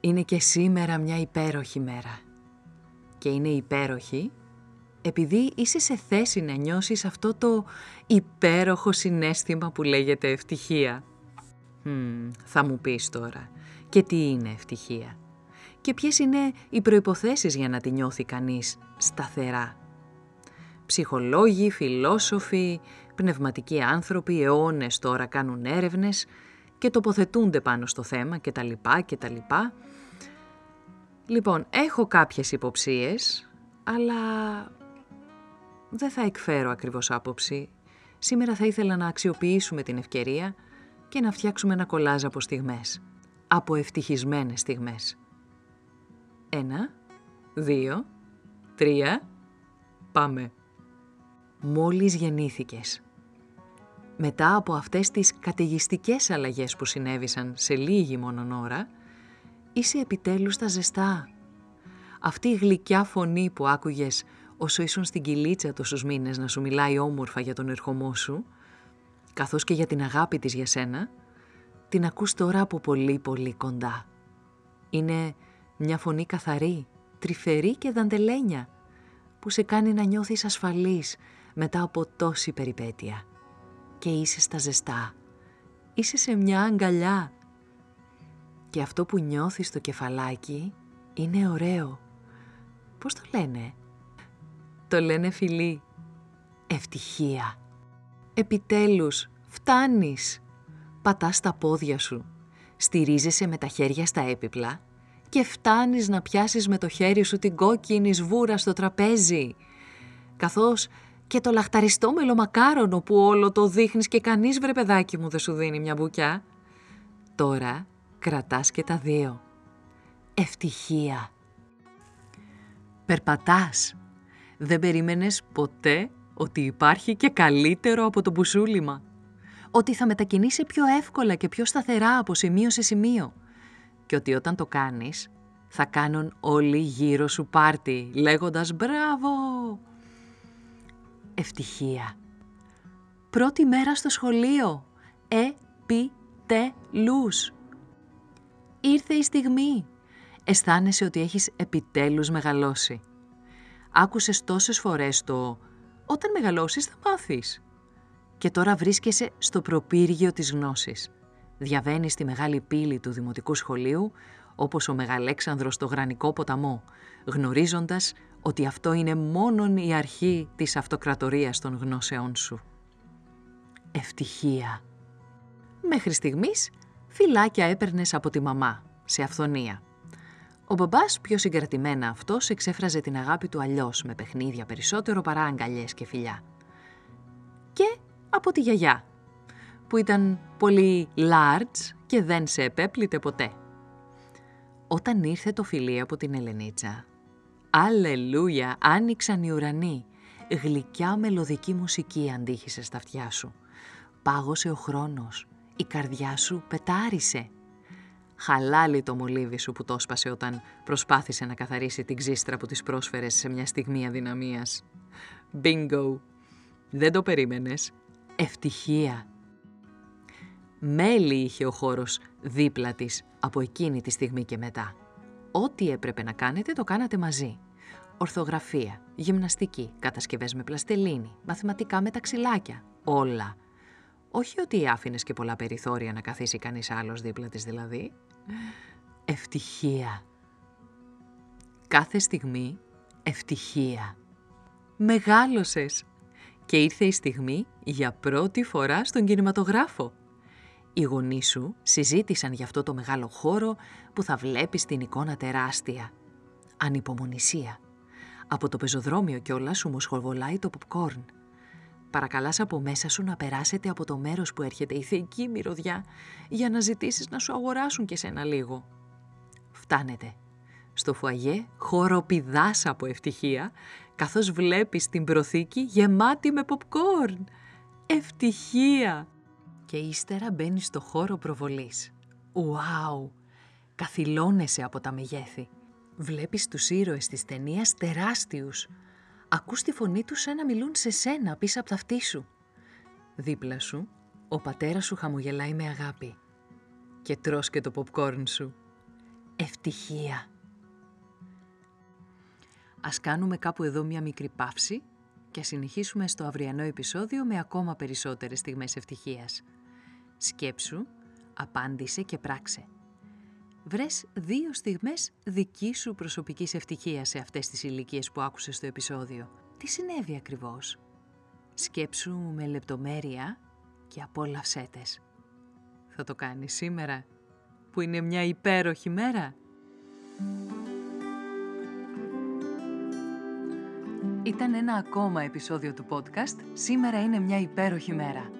Είναι και σήμερα μια υπέροχη μέρα. Και είναι υπέροχη επειδή είσαι σε θέση να νιώσεις αυτό το υπέροχο συνέστημα που λέγεται ευτυχία. θα μου πεις τώρα, και τι είναι ευτυχία; Και ποιες είναι οι προϋποθέσεις για να τη νιώθει κανείς σταθερά; Ψυχολόγοι, φιλόσοφοι, πνευματικοί άνθρωποι αιώνες τώρα κάνουν έρευνες και τοποθετούνται πάνω στο θέμα και τα λοιπά και τα λοιπά. Λοιπόν, έχω κάποιες υποψίες, αλλά δεν θα εκφέρω ακριβώς άποψη. Σήμερα θα ήθελα να αξιοποιήσουμε την ευκαιρία και να φτιάξουμε ένα κολάζ από στιγμές. Από ευτυχισμένες στιγμές. Ένα, δύο, τρία, πάμε. Μόλις γεννήθηκες. Μετά από αυτές τις καταιγιστικές αλλαγές που συνέβησαν σε λίγη μόνον ώρα, είσαι επιτέλους στα ζεστά. Αυτή η γλυκιά φωνή που άκουγες όσο ήσουν στην κυλίτσα τόσους μήνες να σου μιλάει όμορφα για τον ερχομό σου, καθώς και για την αγάπη της για σένα, την ακούς τώρα από πολύ πολύ κοντά. Είναι μια φωνή καθαρή, τρυφερή και δαντελένια, που σε κάνει να νιώθεις ασφαλής μετά από τόση περιπέτεια. Και είσαι στα ζεστά. Είσαι σε μια αγκαλιά. Και αυτό που νιώθεις στο κεφαλάκι είναι ωραίο. Πώς το λένε; Το λένε φιλί. Ευτυχία. Επιτέλους, φτάνεις. Πατάς τα πόδια σου. Στηρίζεσαι με τα χέρια στα έπιπλα και φτάνεις να πιάσεις με το χέρι σου την κόκκινη σβούρα στο τραπέζι. Καθώς και το λαχταριστό μελομακάρονο που όλο το δείχνεις και κανείς βρε παιδάκι μου δεν σου δίνει μια μπουκιά. Τώρα κρατάς και τα δύο. Ευτυχία. Περπατάς. Δεν περίμενες ποτέ ότι υπάρχει και καλύτερο από το μπουσούλημα. Ότι θα μετακινήσει πιο εύκολα και πιο σταθερά από σημείο σε σημείο. Και ότι όταν το κάνεις, θα κάνουν όλοι γύρω σου πάρτι, λέγοντας «Μπράβο!» Ευτυχία. Πρώτη μέρα στο σχολείο. Επιτέλους. Ήρθε η στιγμή. Αισθάνεσαι ότι έχεις επιτέλους μεγαλώσει. Άκουσες τόσες φορές το «Όταν μεγαλώσεις θα μάθεις». Και τώρα βρίσκεσαι στο προπύργιο της γνώσης. Διαβαίνεις τη μεγάλη πύλη του Δημοτικού Σχολείου, όπως ο Μεγαλέξανδρος στο Γρανικό ποταμό, γνωρίζοντας ότι αυτό είναι μόνον η αρχή της αυτοκρατορίας των γνώσεών σου. Ευτυχία. Μέχρι στιγμής φυλάκια έπαιρνες από τη μαμά, σε αυθονία. Ο μπαμπάς πιο συγκρατημένα αυτός εξέφραζε την αγάπη του αλλιώς με παιχνίδια περισσότερο παρά αγκαλιές και φιλιά. Και από τη γιαγιά, που ήταν πολύ large και δεν σε επέπλητε ποτέ. Όταν ήρθε το φιλί από την Ελενίτσα, Αλληλούια, άνοιξαν οι ουρανοί. Γλυκιά μελωδική μουσική αντίχησε στα αυτιά σου. Πάγωσε ο χρόνος. Η καρδιά σου πετάρισε. Χαλάλι το μολύβι σου που το σπάσε όταν προσπάθησε να καθαρίσει την ξύστρα που της πρόσφερες σε μια στιγμή αδυναμίας. Μπίνγκο! Δεν το περίμενες. Ευτυχία! Μέλη είχε ο χώρος δίπλα της από εκείνη τη στιγμή και μετά. Ό,τι έπρεπε να κάνετε το κάνατε μαζί. Ορθογραφία, γυμναστική, κατασκευές με πλαστελίνη, μαθηματικά με τα ξυλάκια, όλα. Όχι ότι άφηνες και πολλά περιθώρια να καθίσει κανείς άλλος δίπλα της δηλαδή. Ευτυχία. κάθε στιγμή ευτυχία. Μεγάλωσες και ήρθε η στιγμή για πρώτη φορά στον κινηματογράφο. Οι γονείς σου συζήτησαν για αυτό το μεγάλο χώρο που θα βλέπεις την εικόνα τεράστια. Ανυπομονησία. Από το πεζοδρόμιο κιόλας σου μοσχοβολάει το popcorn. Παρακαλάς από μέσα σου να περάσετε από το μέρος που έρχεται η θεϊκή μυρωδιά για να ζητήσεις να σου αγοράσουν και σένα λίγο. Φτάνετε. Στο φουαγέ χοροπηδάς από ευτυχία καθώς βλέπεις την προθήκη γεμάτη με popcorn. Ευτυχία! Και ύστερα μπαίνεις στο χώρο προβολής. Ουάου! Καθυλώνεσαι από τα μεγέθη. Βλέπεις τους ήρωες της ταινίας τεράστιους. Ακούς τη φωνή τους σαν να μιλούν σε σένα πίσω από τα αυτή σου. Δίπλα σου, ο πατέρας σου χαμογελάει με αγάπη. Και τρως και το popcorn σου. Ευτυχία! Ας κάνουμε κάπου εδώ μια μικρή παύση και συνεχίσουμε στο αυριανό επεισόδιο με ακόμα περισσότερες στιγμές ευτυχίας. Σκέψου, απάντησε και πράξε. Βρες δύο στιγμές δική σου προσωπικής ευτυχίας σε αυτές τις ηλικίες που άκουσες στο επεισόδιο. Τι συνέβη ακριβώς; Σκέψου με λεπτομέρεια και απόλαυσέ τες. Θα το κάνεις σήμερα, που είναι μια υπέροχη μέρα. Ήταν ένα ακόμα επεισόδιο του podcast «Σήμερα είναι μια υπέροχη μέρα».